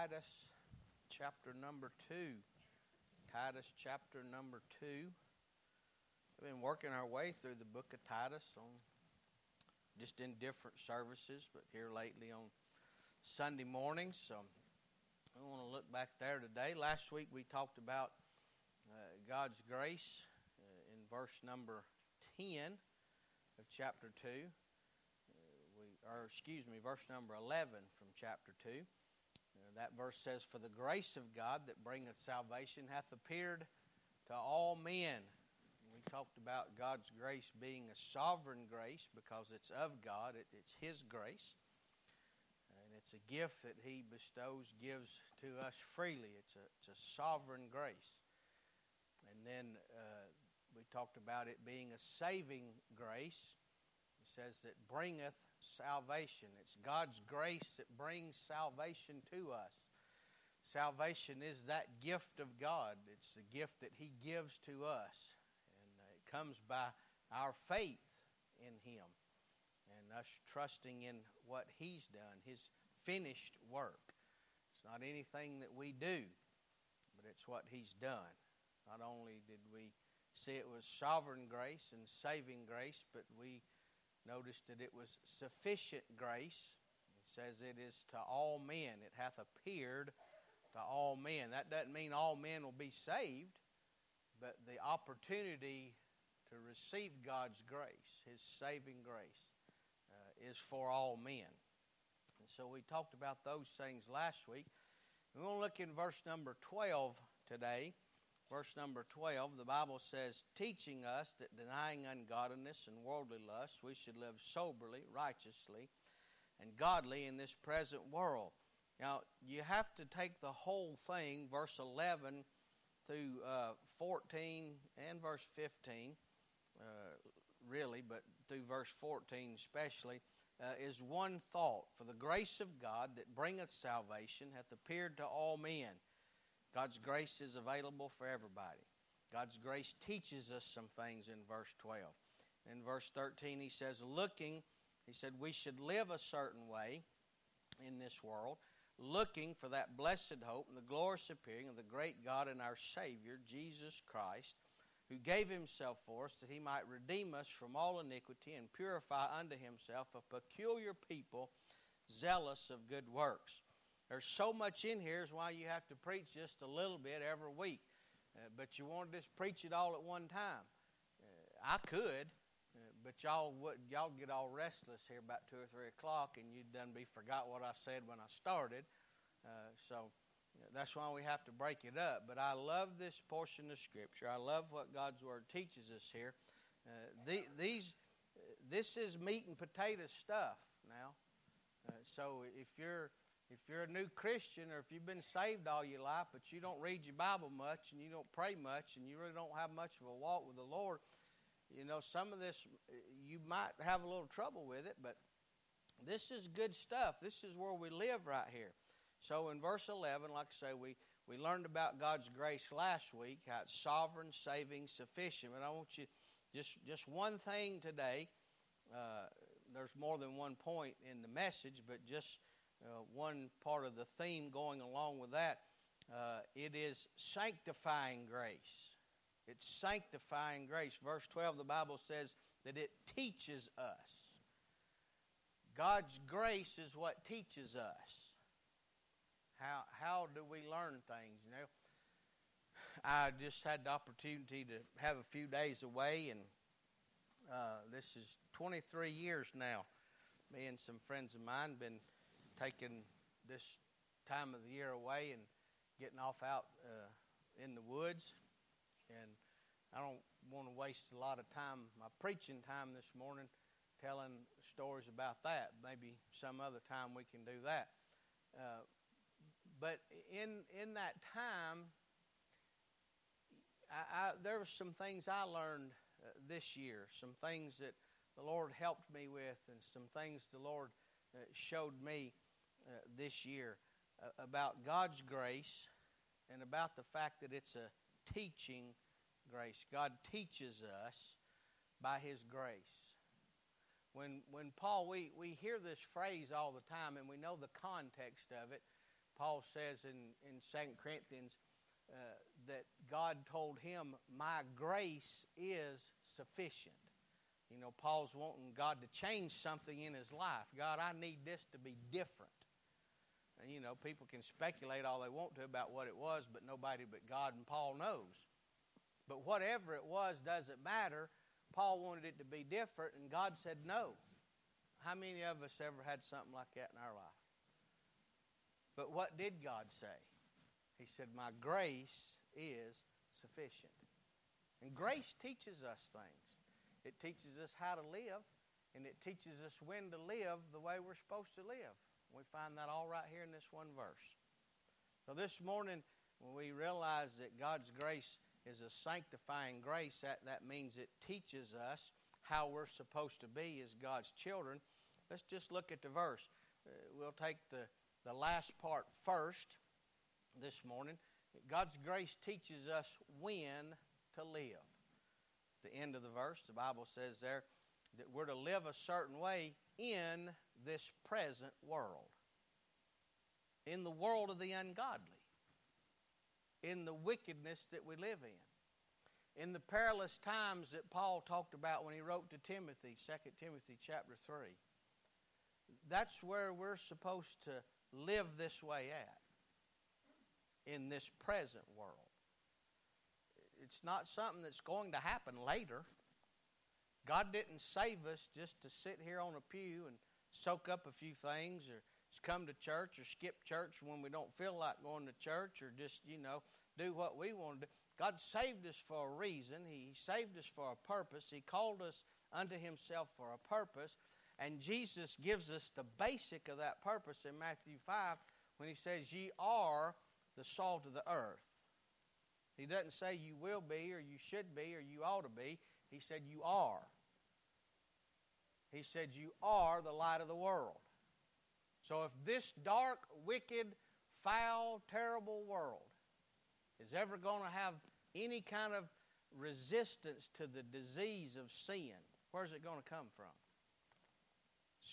Titus chapter number 2. Titus chapter number 2. We've been working our way through the book of Titus on just in different services, but here lately on Sunday mornings. So I want to look back there today. Last week we talked about uh, God's grace uh, in verse number 10 of chapter 2 or excuse me, verse number 11 from chapter 2. Uh, that verse says, For the grace of God that bringeth salvation hath appeared to all men. We talked about God's grace being a sovereign grace because it's of God, it, it's His grace. And it's a gift that He bestows, gives to us freely. It's a, it's a sovereign grace. And then uh, we talked about it being a saving grace. It says that bringeth salvation. It's God's grace that brings salvation to us. Salvation is that gift of God. It's the gift that He gives to us. And it comes by our faith in Him and us trusting in what He's done, His finished work. It's not anything that we do, but it's what He's done. Not only did we see it was sovereign grace and saving grace, but we noticed that it was sufficient grace. It says it is to all men. It hath appeared to all men. That doesn't mean all men will be saved, but the opportunity to receive God's grace, His saving grace, uh, is for all men. And so we talked about those things last week. We're going to look in verse number 12 today verse number 12, the Bible says, teaching us that denying ungodliness and worldly lust, we should live soberly, righteously, and godly in this present world. Now, you have to take the whole thing, verse 11 through uh, 14 and verse 15, uh, really, but through verse 14 especially, uh, is one thought. For the grace of God that bringeth salvation hath appeared to all men God's grace is available for everybody. God's grace teaches us some things in verse 12. In verse 13, he says, Looking, he said, we should live a certain way in this world, looking for that blessed hope and the glorious appearing of the great God and our Savior, Jesus Christ, who gave himself for us that he might redeem us from all iniquity and purify unto himself a peculiar people zealous of good works. There's so much in here is why you have to preach just a little bit every week. Uh, but you want to just preach it all at one time. Uh, I could, uh, but y'all would y'all get all restless here about two or three o'clock, and you'd done be forgot what I said when I started. Uh, so that's why we have to break it up. But I love this portion of Scripture. I love what God's Word teaches us here. Uh, the, these, this is meat and potato stuff now. Uh, so if you're if you're a new Christian or if you've been saved all your life, but you don't read your Bible much and you don't pray much and you really don't have much of a walk with the Lord, you know, some of this, you might have a little trouble with it, but this is good stuff. This is where we live right here. So in verse 11, like I say, we, we learned about God's grace last week, how it's sovereign, saving, sufficient. But I want you, just, just one thing today. Uh, there's more than one point in the message, but just uh, one part of the theme going along with that. Uh, it is sanctifying grace. It's sanctifying grace. Verse 12, the Bible says that it teaches us. God's grace is what teaches us. How, how do we learn things? You know, I just had the opportunity to have a few days away, and uh, this is 23 years now. Me and some friends of mine been taking this time of the year away and getting off out uh, in the woods. And I don't want to waste a lot of time, my preaching time this morning, telling stories about that. Maybe some other time we can do that. Uh, but in in that time, I, I, there were some things I learned uh, this year, some things that the Lord helped me with, and some things the Lord uh, showed me uh, this year uh, about God's grace and about the fact that it's a teaching grace. God teaches us by His grace. When, when Paul, we, we hear this phrase all the time and we know the context of it. Paul says in, in 2 Corinthians uh, that God told him, My grace is sufficient. You know, Paul's wanting God to change something in his life. God, I need this to be different. And, you know, people can speculate all they want to about what it was, but nobody but God and Paul knows. But whatever it was doesn't matter. Paul wanted it to be different, and God said no. How many of us ever had something like that in our life? But what did God say? He said, My grace is sufficient. And grace teaches us things. It teaches us how to live, and it teaches us when to live the way we're supposed to live. We find that all right here in this one verse. So this morning, when we realize that God's grace is a sanctifying grace, that, that means it teaches us how we're supposed to be as God's children. Let's just look at the verse. Uh, we'll take the, the last part first this morning. God's grace teaches us when to live. The end of the verse, the Bible says there that we're to live a certain way in this present world, in the world of the ungodly, in the wickedness that we live in, in the perilous times that Paul talked about when he wrote to Timothy, 2 Timothy chapter 3. That's where we're supposed to live this way at in this present world. It's not something that's going to happen later. God didn't save us just to sit here on a pew and soak up a few things or come to church or skip church when we don't feel like going to church or just, you know, do what we want to do. God saved us for a reason. He saved us for a purpose. He called us unto Himself for a purpose. And Jesus gives us the basic of that purpose in Matthew 5 when He says, Ye are the salt of the earth. He doesn't say you will be or you should be or you ought to be. He said you are. He said you are the light of the world. So if this dark, wicked, foul, terrible world is ever going to have any kind of resistance to the disease of sin, where's it going to come from?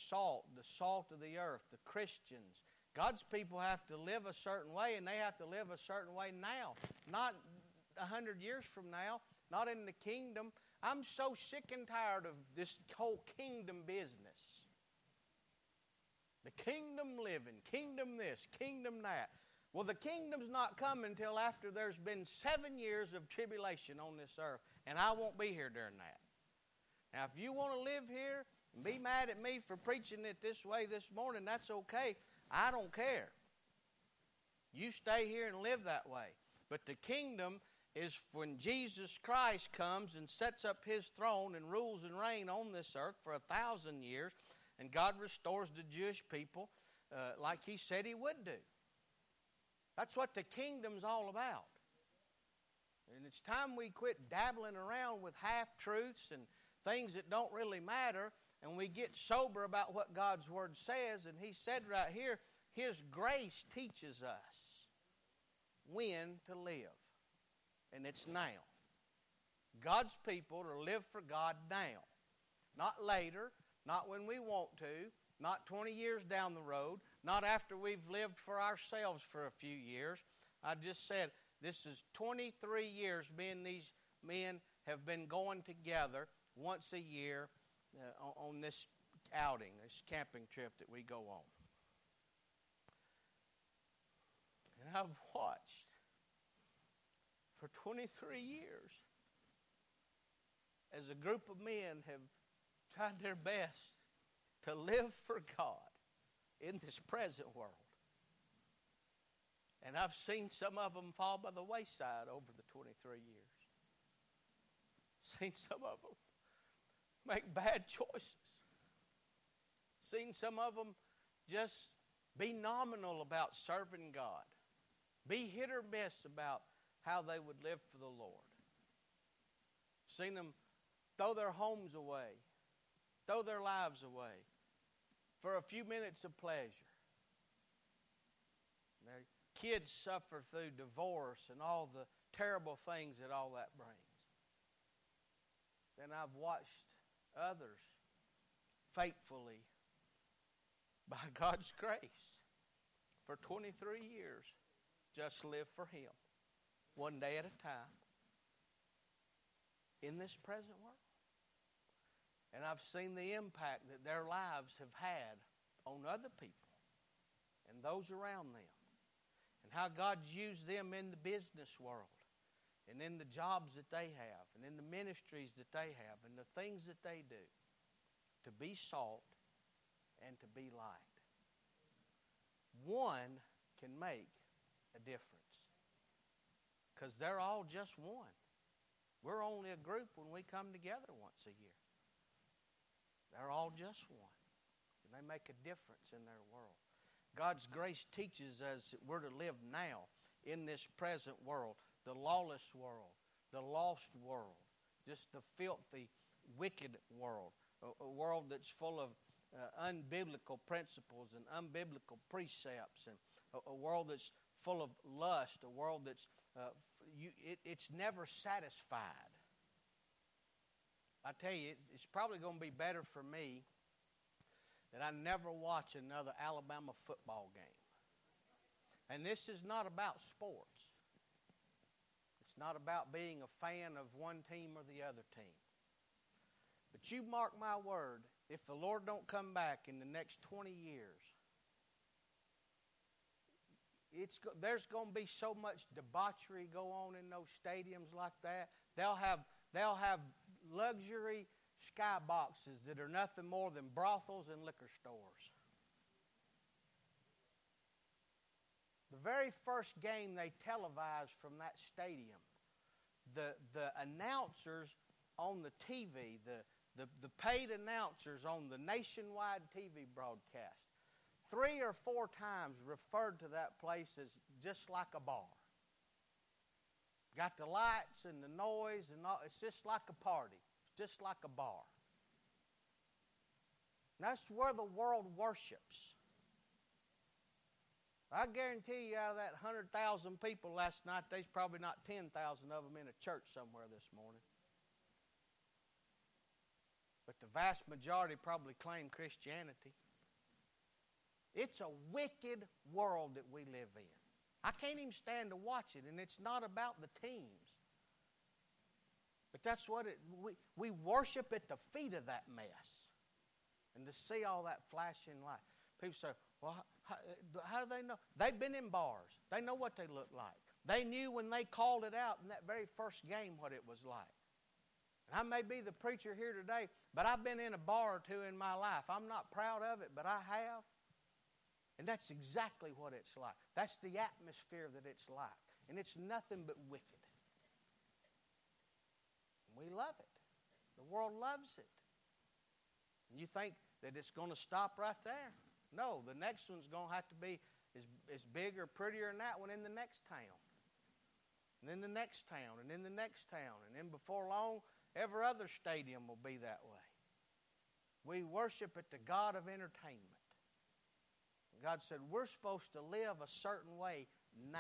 Salt, the salt of the earth, the Christians, God's people have to live a certain way, and they have to live a certain way now, not a hundred years from now, not in the kingdom. I'm so sick and tired of this whole kingdom business. The kingdom living, kingdom this, kingdom that. Well, the kingdom's not coming until after there's been seven years of tribulation on this earth, and I won't be here during that. Now, if you want to live here and be mad at me for preaching it this way this morning, that's okay. I don't care. You stay here and live that way. But the kingdom is when Jesus Christ comes and sets up his throne and rules and reigns on this earth for a thousand years, and God restores the Jewish people uh, like he said he would do. That's what the kingdom's all about. And it's time we quit dabbling around with half truths and things that don't really matter and we get sober about what God's Word says, and He said right here, His grace teaches us when to live. And it's now. God's people to live for God now. Not later, not when we want to, not 20 years down the road, not after we've lived for ourselves for a few years. I just said this is 23 years me and these men have been going together once a year uh, on this outing, this camping trip that we go on. And I've watched for 23 years as a group of men have tried their best to live for God in this present world. And I've seen some of them fall by the wayside over the 23 years. Seen some of them make bad choices. Seen some of them just be nominal about serving God, be hit or miss about how they would live for the Lord. Seen them throw their homes away, throw their lives away for a few minutes of pleasure. Their kids suffer through divorce and all the terrible things that all that brings. Then I've watched others faithfully by God's grace for 23 years, just live for Him, one day at a time, in this present world. And I've seen the impact that their lives have had on other people and those around them, and how God's used them in the business world, and in the jobs that they have, and in the ministries that they have, and the things that they do to be salt and to be light. One can make a difference because they're all just one. We're only a group when we come together once a year. They're all just one. And they make a difference in their world. God's grace teaches us that we're to live now in this present world, the lawless world, the lost world, just the filthy, wicked world, a, a world that's full of uh, unbiblical principles and unbiblical precepts, and a, a, world that's full of lust, a world that's uh, you, it, it's never satisfied. I tell you, it's probably going to be better for me that I never watch another Alabama football game. And this is not about sports. It's not about being a fan of one team or the other team. But you mark my word, if the Lord don't come back in the next 20 years, it's, there's going to be so much debauchery go on in those stadiums like that. They'll have, they'll have luxury skyboxes that are nothing more than brothels and liquor stores. The very first game they televised from that stadium, the, the announcers on the TV, the, the, the paid announcers on the nationwide TV broadcast, three or four times referred to that place as just like a bar. Got the lights and the noise and all. It's just like a party just like a bar. That's where the world worships. I guarantee you, out of that 100,000 people last night, there's probably not 10,000 of them in a church somewhere this morning. But the vast majority probably claim Christianity. It's a wicked world that we live in. I can't even stand to watch it, and it's not about the teams. But that's what it, we, we worship at the feet of that mess. And to see all that flashing light. People say, well, how, uh, how do they know? They've been in bars. They know what they look like. They knew when they called it out in that very first game what it was like. And I may be the preacher here today, but I've been in a bar or two in my life. I'm not proud of it, but I have. And that's exactly what it's like. That's the atmosphere that it's like. And it's nothing but wicked. We love it. The world loves it. And you think that it's going to stop right there? No, the next one's going to have to be as, as big or prettier than that one in the next town. And then the next town, and then the next town. And then before long, every other stadium will be that way. We worship at the God of entertainment. God said we're supposed to live a certain way now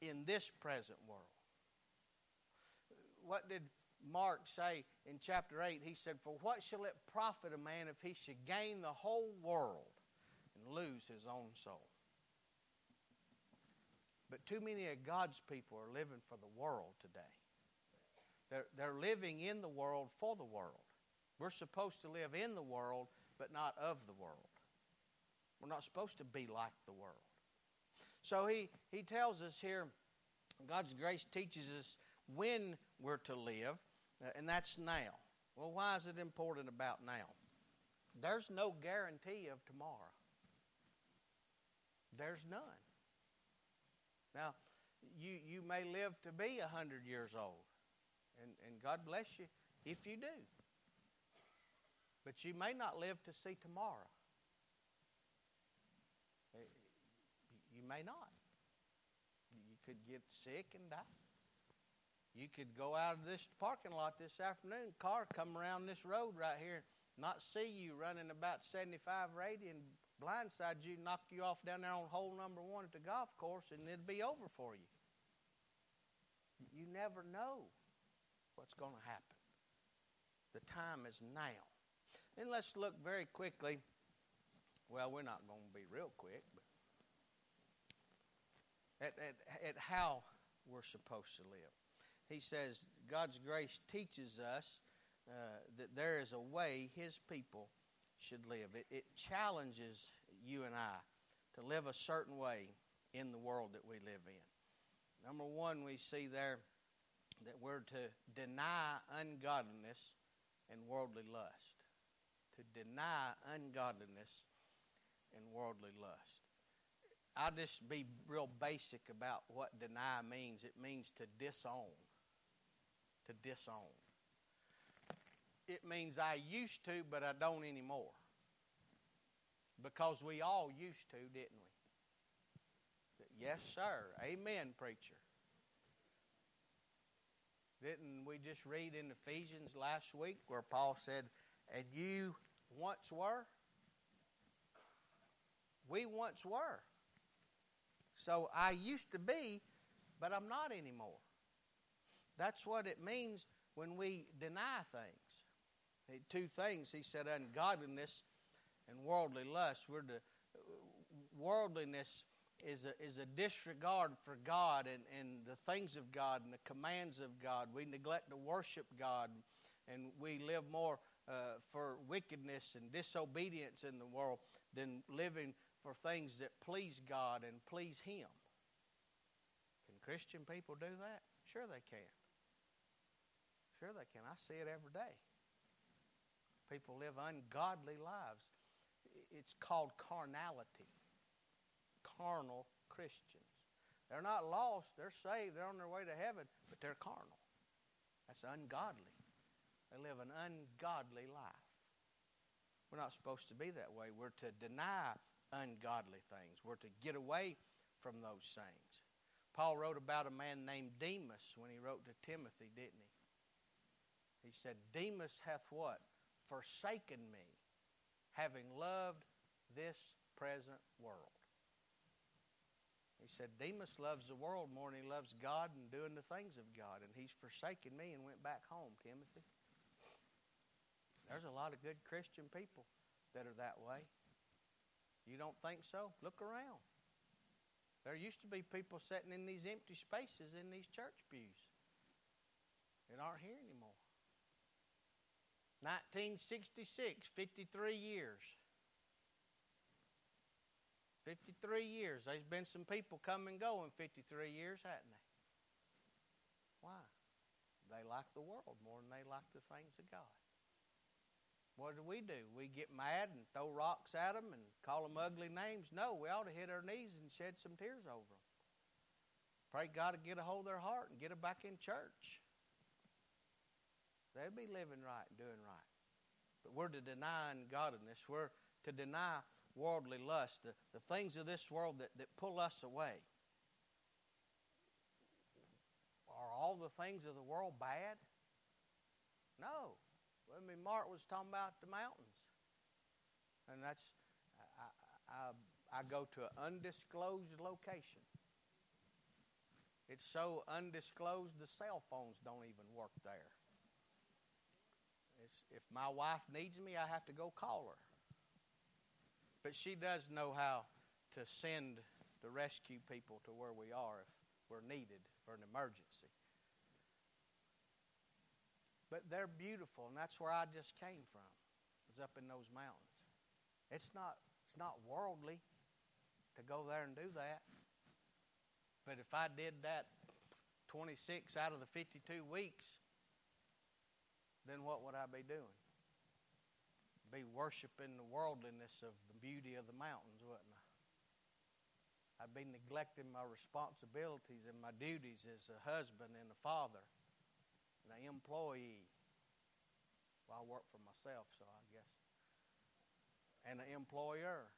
in this present world what did Mark say in chapter 8? He said, For what shall it profit a man if he should gain the whole world and lose his own soul? But too many of God's people are living for the world today. They're, they're living in the world for the world. We're supposed to live in the world, but not of the world. We're not supposed to be like the world. So he, he tells us here, God's grace teaches us when we're to live, uh, and that's now. Well, why is it important about now? There's no guarantee of tomorrow. There's none. Now, you, you may live to be 100 years old, and, and God bless you if you do. But you may not live to see tomorrow. Uh, you may not. You could get sick and die. You could go out of this parking lot this afternoon, car come around this road right here, not see you running about 75 or 80 and blindside you, knock you off down there on hole number one at the golf course, and it'd be over for you. You never know what's going to happen. The time is now. And let's look very quickly. Well, we're not going to be real quick, but at, at, at how we're supposed to live. He says God's grace teaches us uh, that there is a way His people should live. It, it challenges you and I to live a certain way in the world that we live in. Number one, we see there that we're to deny ungodliness and worldly lust. To deny ungodliness and worldly lust. I'll just be real basic about what deny means. It means to disown. To disown. It means I used to, but I don't anymore. Because we all used to, didn't we? Yes, sir. Amen, preacher. Didn't we just read in Ephesians last week where Paul said, And you once were? We once were. So I used to be, but I'm not anymore. That's what it means when we deny things. Two things, he said, ungodliness and worldly lust. We're to, worldliness is a, is a disregard for God and, and the things of God and the commands of God. We neglect to worship God and we live more uh, for wickedness and disobedience in the world than living for things that please God and please Him. Can Christian people do that? Sure they can. Sure they can. I see it every day. People live ungodly lives. It's called carnality carnal Christians. They're not lost, they're saved, they're on their way to heaven, but they're carnal. That's ungodly. They live an ungodly life. We're not supposed to be that way. We're to deny ungodly things, we're to get away from those things. Paul wrote about a man named Demas when he wrote to Timothy, didn't he? He said, Demas hath what? Forsaken me, having loved this present world. He said, Demas loves the world more than he loves God and doing the things of God. And he's forsaken me and went back home, Timothy. There's a lot of good Christian people that are that way. You don't think so? Look around. There used to be people sitting in these empty spaces in these church pews that aren't here anymore. 1966, 53 years. 53 years. There's been some people come and go in 53 years, hadn't they? Why? They like the world more than they like the things of God. What do we do? We get mad and throw rocks at them and call them ugly names? No, we ought to hit our knees and shed some tears over them. Pray God to get a hold of their heart and get them back in church. They'll be living right and doing right. But we're to deny ungodliness. We're to deny worldly lust, the, the things of this world that, that pull us away. Are all the things of the world bad? No. I mean, Mark was talking about the mountains. And that's, I, I, I go to an undisclosed location. It's so undisclosed, the cell phones don't even work there. It's, if my wife needs me, I have to go call her. But she does know how to send the rescue people to where we are if we're needed for an emergency. But they're beautiful, and that's where I just came from. Is up in those mountains. It's not it's not worldly to go there and do that. But if I did that 26 out of the 52 weeks, then what would I be doing? be worshiping the worldliness of the beauty of the mountains, wouldn't I? I'd be neglecting my responsibilities and my duties as a husband and a father an employee. Well, I work for myself, so I guess. And an employer.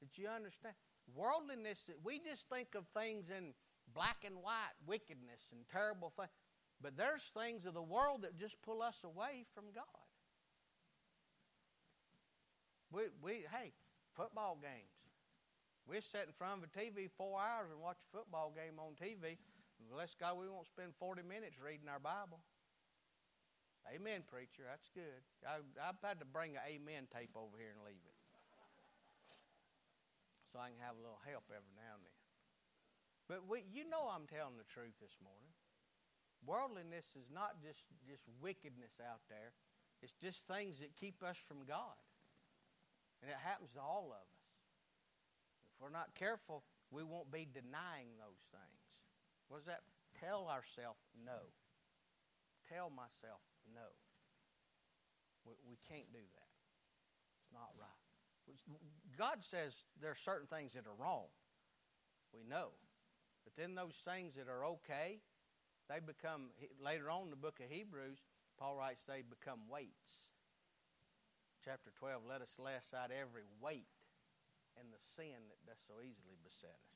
Did you understand? Worldliness, we just think of things in black and white, wickedness and terrible things. But there's things of the world that just pull us away from God. We, we, hey, football games. We sit in front of a TV four hours and watch a football game on TV. Bless God, we won't spend 40 minutes reading our Bible. Amen, preacher. That's good. I've had to bring an amen tape over here and leave it. So I can have a little help every now and then. But we, you know I'm telling the truth this morning. Worldliness is not just, just wickedness out there. It's just things that keep us from God. And it happens to all of us. If we're not careful, we won't be denying those things. What does that tell ourselves? No. Tell myself no. We, we can't do that. It's not right. God says there are certain things that are wrong. We know. But then those things that are okay, they become, later on in the book of Hebrews, Paul writes they become weights. Chapter 12, let us lay aside every weight and the sin that does so easily beset us.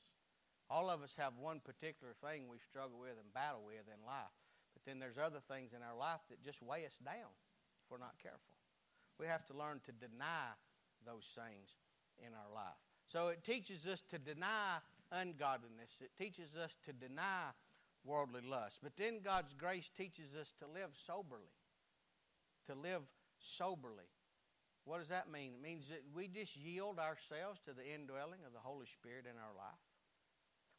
All of us have one particular thing we struggle with and battle with in life. But then there's other things in our life that just weigh us down if we're not careful. We have to learn to deny those things in our life. So it teaches us to deny ungodliness. It teaches us to deny worldly lust. But then God's grace teaches us to live soberly. To live soberly. What does that mean? It means that we just yield ourselves to the indwelling of the Holy Spirit in our life.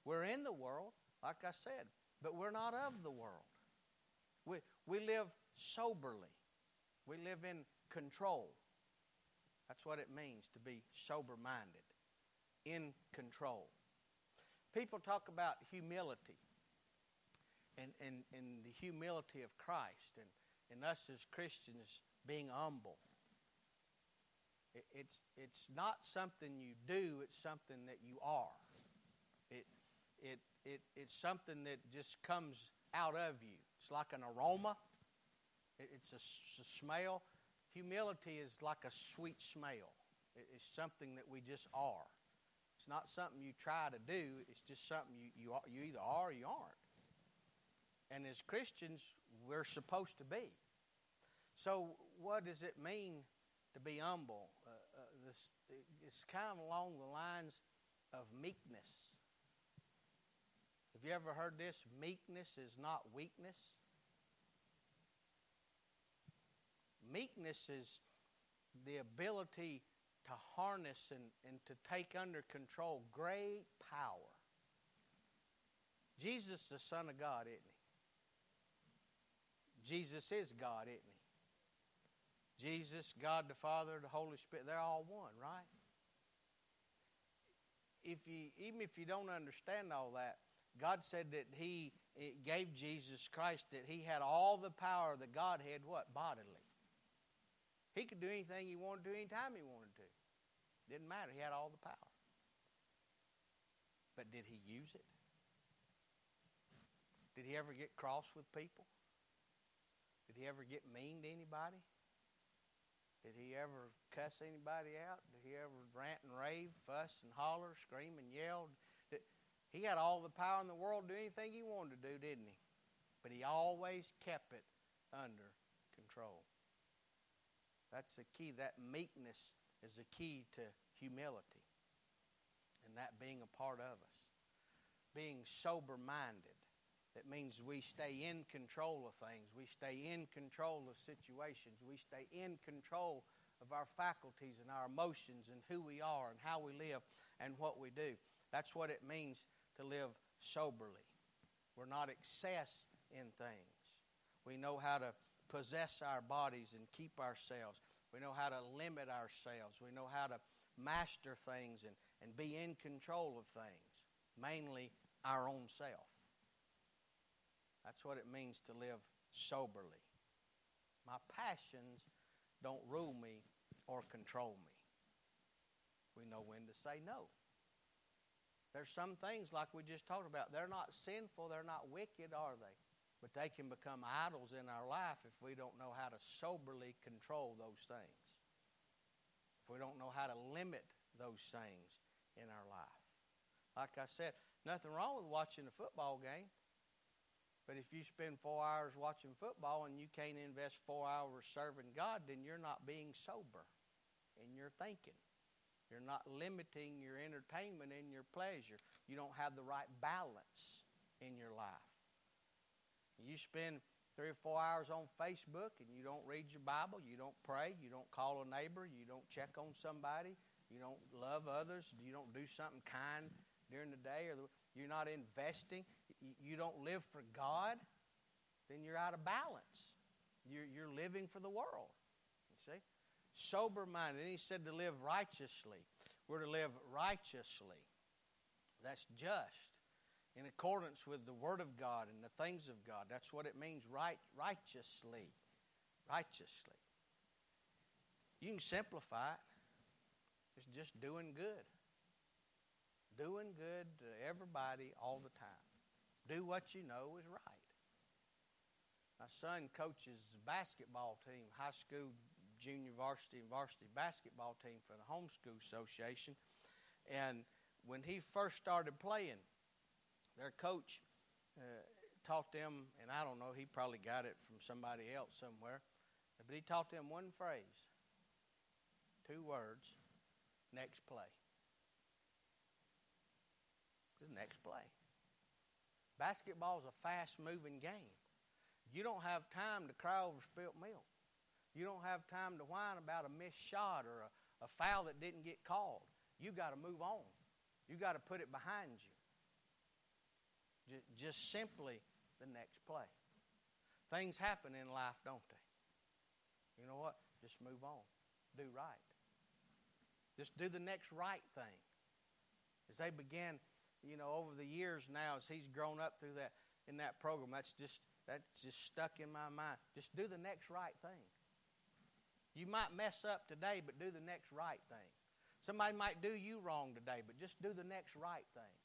We're in the world, like I said, but we're not of the world. We, we live soberly, we live in control. That's what it means to be sober minded, in control people talk about humility and, and, and the humility of Christ and, and us as Christians being humble. It, it's, it's not something you do, it's something that you are. It, it, it, it's something that just comes out of you. It's like an aroma, it, it's a, a smell. Humility is like a sweet smell, it, it's something that we just are. It's not something you try to do, it's just something you, you, you either are or you aren't. And as Christians, we're supposed to be. So, what does it mean to be humble? Uh, uh, this, it's kind of along the lines of meekness. You ever heard this? Meekness is not weakness. Meekness is the ability to harness and, and to take under control great power. Jesus the Son of God, isn't he? Jesus is God, isn't he? Jesus, God the Father, the Holy Spirit, they're all one, right? If you even if you don't understand all that, God said that He gave Jesus Christ that He had all the power of the Godhead, what? Bodily. He could do anything he wanted to anytime he wanted to. Didn't matter. He had all the power. But did he use it? Did he ever get cross with people? Did he ever get mean to anybody? Did he ever cuss anybody out? Did he ever rant and rave, fuss and holler, scream and yell? He had all the power in the world to do anything he wanted to do, didn't he? But he always kept it under control. That's the key. That meekness is the key to humility. And that being a part of us. Being sober minded. That means we stay in control of things. We stay in control of situations. We stay in control of our faculties and our emotions and who we are and how we live and what we do. That's what it means to live soberly. We're not excess in things. We know how to possess our bodies and keep ourselves. We know how to limit ourselves. We know how to master things and, and be in control of things, mainly our own self. That's what it means to live soberly. My passions don't rule me or control me. We know when to say no. There's some things like we just talked about. They're not sinful, they're not wicked, are they? But they can become idols in our life if we don't know how to soberly control those things. If we don't know how to limit those things in our life. Like I said, nothing wrong with watching a football game. But if you spend four hours watching football and you can't invest four hours serving God, then you're not being sober in your thinking. You're not limiting your entertainment and your pleasure. You don't have the right balance in your life. You spend three or four hours on Facebook and you don't read your Bible, you don't pray, you don't call a neighbor, you don't check on somebody, you don't love others, you don't do something kind during the day, or the, you're not investing, you don't live for God, then you're out of balance. You're, you're living for the world. You see? Sober minded. And he said to live righteously. We're to live righteously. That's just. In accordance with the Word of God and the things of God. That's what it means, right, righteously. Righteously. You can simplify it. It's just doing good. Doing good to everybody all the time. Do what you know is right. My son coaches the basketball team, high school, junior varsity, and varsity basketball team for the Homeschool Association. And when he first started playing, their coach uh, taught them, and I don't know, he probably got it from somebody else somewhere, but he taught them one phrase, two words, next play. The next play. Basketball is a fast moving game. You don't have time to cry over spilt milk. You don't have time to whine about a missed shot or a, a foul that didn't get called. You got to move on. You got to put it behind you. Just, simply the next play. Things happen in life, don't they? You know what? Just move on. Do right. Just do the next right thing. As they began, you know, over the years now, as he's grown up through that in that program, that's just that's just stuck in my mind. Just do the next right thing. You might mess up today, but do the next right thing. Somebody might do you wrong today, but just do the next right thing.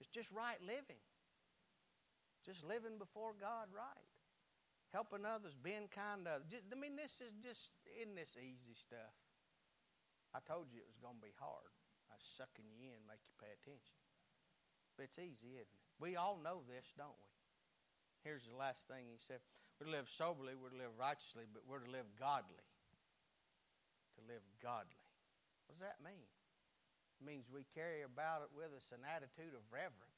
It's just right living. Just living before God right. Helping others, being kind to others. I mean, this is just, isn't this easy stuff? I told you it was going to be hard. I was sucking you in, make you pay attention. But it's easy, isn't it? We all know this, don't we? Here's the last thing he said. We're to live soberly, we're to live righteously, but we're to live godly. To live godly. What does that mean? It means we carry about it with us an attitude of reverence.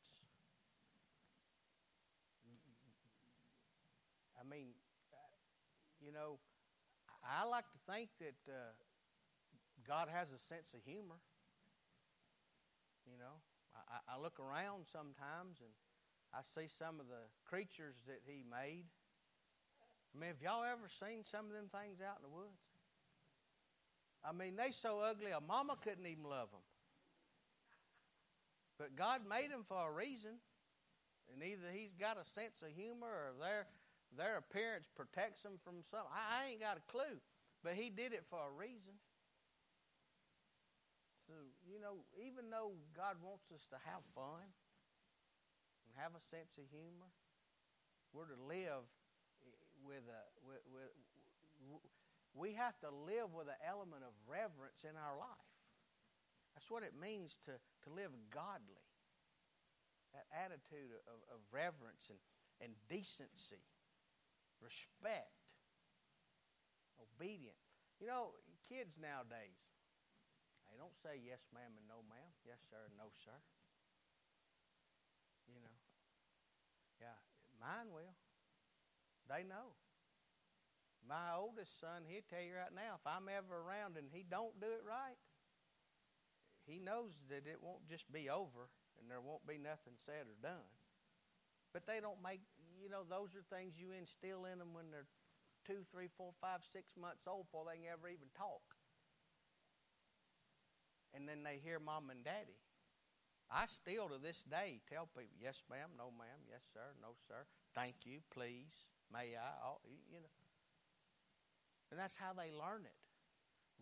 I mean, you know, I like to think that uh, God has a sense of humor. You know, I, I look around sometimes and I see some of the creatures that He made. I mean, have y'all ever seen some of them things out in the woods? I mean, they so ugly a mama couldn't even love them. But God made them for a reason. And either he's got a sense of humor or their, their appearance protects them from something. I, I ain't got a clue. But he did it for a reason. So, you know, even though God wants us to have fun and have a sense of humor, we're to live with a, with, with, we have to live with an element of reverence in our life. That's what it means to, to live godly. That attitude of, of reverence and, and decency, respect, obedient. You know, kids nowadays, they don't say yes, ma'am, and no, ma'am, yes, sir, and no, sir. You know, yeah, mine will. They know. My oldest son, he'll tell you right now, if I'm ever around and he don't do it right, he knows that it won't just be over and there won't be nothing said or done. But they don't make, you know, those are things you instill in them when they're two, three, four, five, six months old before they can ever even talk. And then they hear mom and daddy. I still to this day tell people, yes, ma'am, no, ma'am, yes, sir, no, sir, thank you, please, may I, you know. And that's how they learn it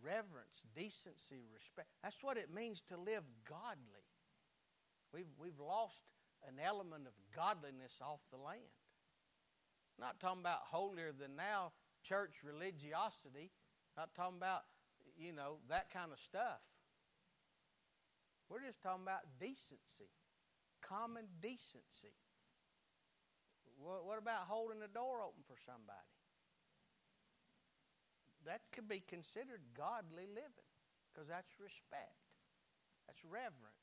reverence, decency, respect. That's what it means to live godly. We've, we've lost an element of godliness off the land. Not talking about holier than now church religiosity, not talking about, you know, that kind of stuff. We're just talking about decency, common decency. What, what about holding the door open for somebody? that could be considered godly living because that's respect. That's reverent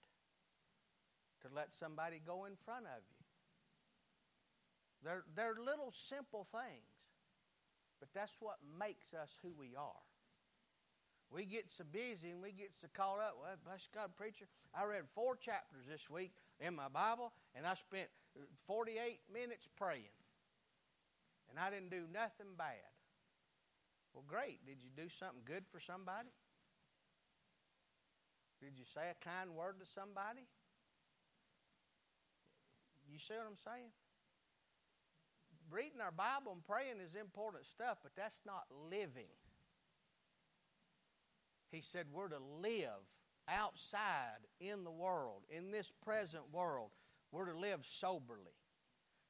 to let somebody go in front of you. They're, they're little simple things, but that's what makes us who we are. We get so busy and we get so caught up. Well, bless God, preacher. I read four chapters this week in my Bible, and I spent 48 minutes praying. And I didn't do nothing bad. Well, great. Did you do something good for somebody? Did you say a kind word to somebody? You see what I'm saying? Reading our Bible and praying is important stuff, but that's not living. He said we're to live outside in the world, in this present world. We're to live soberly.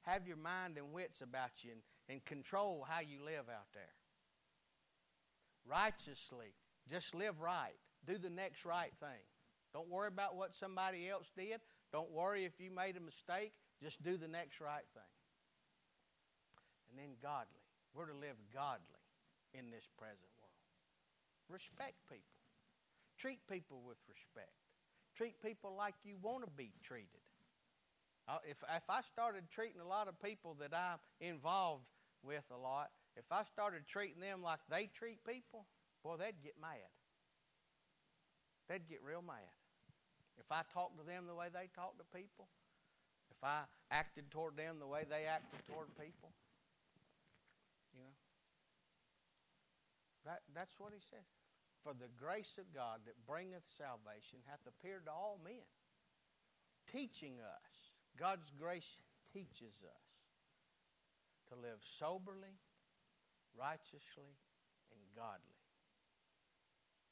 Have your mind and wits about you and, and control how you live out there. Righteously. Just live right. Do the next right thing. Don't worry about what somebody else did. Don't worry if you made a mistake. Just do the next right thing. And then godly. We're to live godly in this present world. Respect people. Treat people with respect. Treat people like you want to be treated. If, if I started treating a lot of people that I'm involved with a lot, if I started treating them like they treat people, boy, they'd get mad. They'd get real mad. If I talked to them the way they talk to people, if I acted toward them the way they acted toward people, you know, that, that's what he said. For the grace of God that bringeth salvation hath appeared to all men, teaching us. God's grace teaches us to live soberly, righteously, and godly.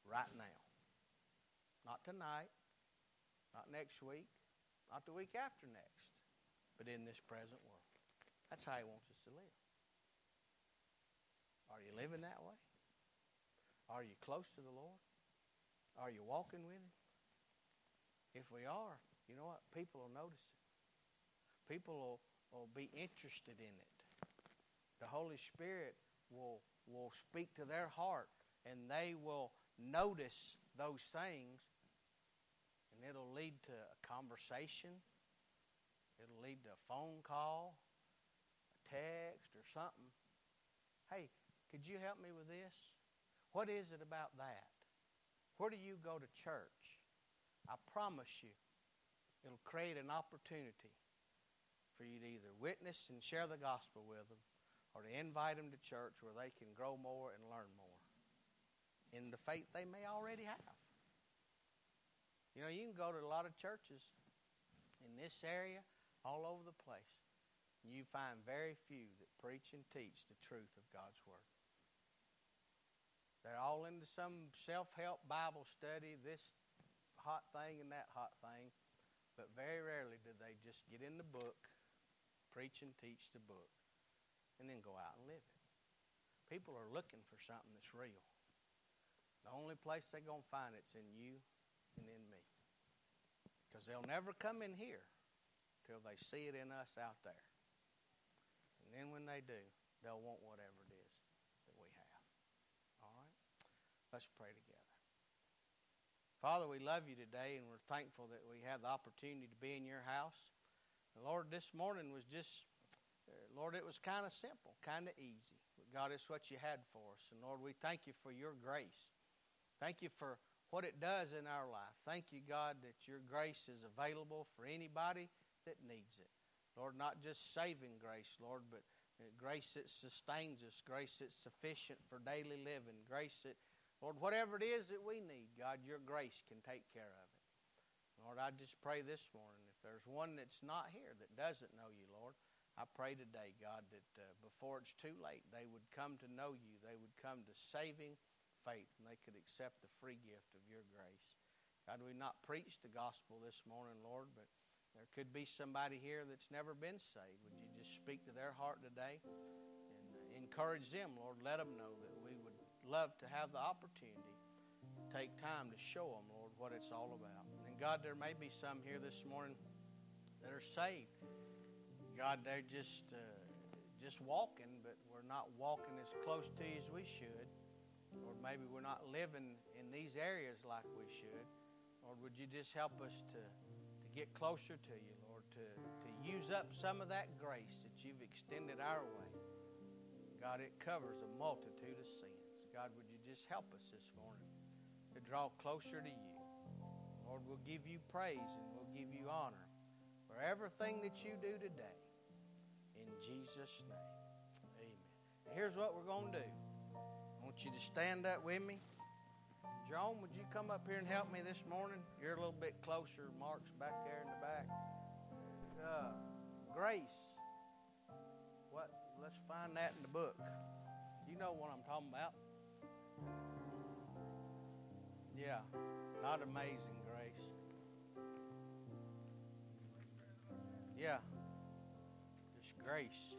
Right now. Not tonight, not next week, not the week after next, but in this present world. That's how He wants us to live. Are you living that way? Are you close to the Lord? Are you walking with Him? If we are, you know what? People will notice. People will, will be interested in it. The Holy Spirit will, will speak to their heart and they will notice those things and it'll lead to a conversation. It'll lead to a phone call, a text, or something. Hey, could you help me with this? What is it about that? Where do you go to church? I promise you, it'll create an opportunity for you to either witness and share the gospel with them or to invite them to church where they can grow more and learn more in the faith they may already have. You know, you can go to a lot of churches in this area, all over the place, and you find very few that preach and teach the truth of God's Word. They're all into some self help Bible study, this hot thing and that hot thing. But very rarely do they just get in the book, preach and teach the book, and then go out and live it. People are looking for something that's real. The only place they're going to find it's in you and in me. Because they'll never come in here till they see it in us out there. And then when they do, they'll want whatever it is. That we have. All right? Let's pray together. Father, we love you today, and we're thankful that we have the opportunity to be in your house. Lord, this morning was just, uh, Lord, it was kind of simple, kind of easy. But God, it's what you had for us. And Lord, we thank you for your grace. Thank you for what it does in our life. Thank you, God, that your grace is available for anybody that needs it. Lord, not just saving grace, Lord, but uh, grace that sustains us, grace that's sufficient for daily living, grace that Lord, whatever it is that we need, God, your grace can take care of it. Lord, I just pray this morning, there's one that's not here that doesn't know you, Lord, I pray today, God, that uh, before it's too late, they would come to know you. They would come to saving faith, and they could accept the free gift of your grace. God, we not preach the gospel this morning, Lord, but there could be somebody here that's never been saved. Would you just speak to their heart today and encourage them, Lord? Let them know that we would love to have the opportunity take time to show them, Lord, what it's all about. God, there may be some here this morning that are saved. God, they're just uh, just walking, but we're not walking as close to you as we should. Or maybe we're not living in these areas like we should. Lord, would you just help us to, to get closer to you, Lord, to, to use up some of that grace that you've extended our way. God, it covers a multitude of sins. God, would you just help us this morning to draw closer to you. Lord, we'll give you praise and we'll give you honor for everything that you do today. In Jesus' name. Amen. And here's what we're going to do. I want you to stand up with me. Joan, would you come up here and help me this morning? You're a little bit closer. Mark's back there in the back. Uh, grace. What? Let's find that in the book. You know what I'm talking about. Yeah, not amazing grace. Yeah, just grace.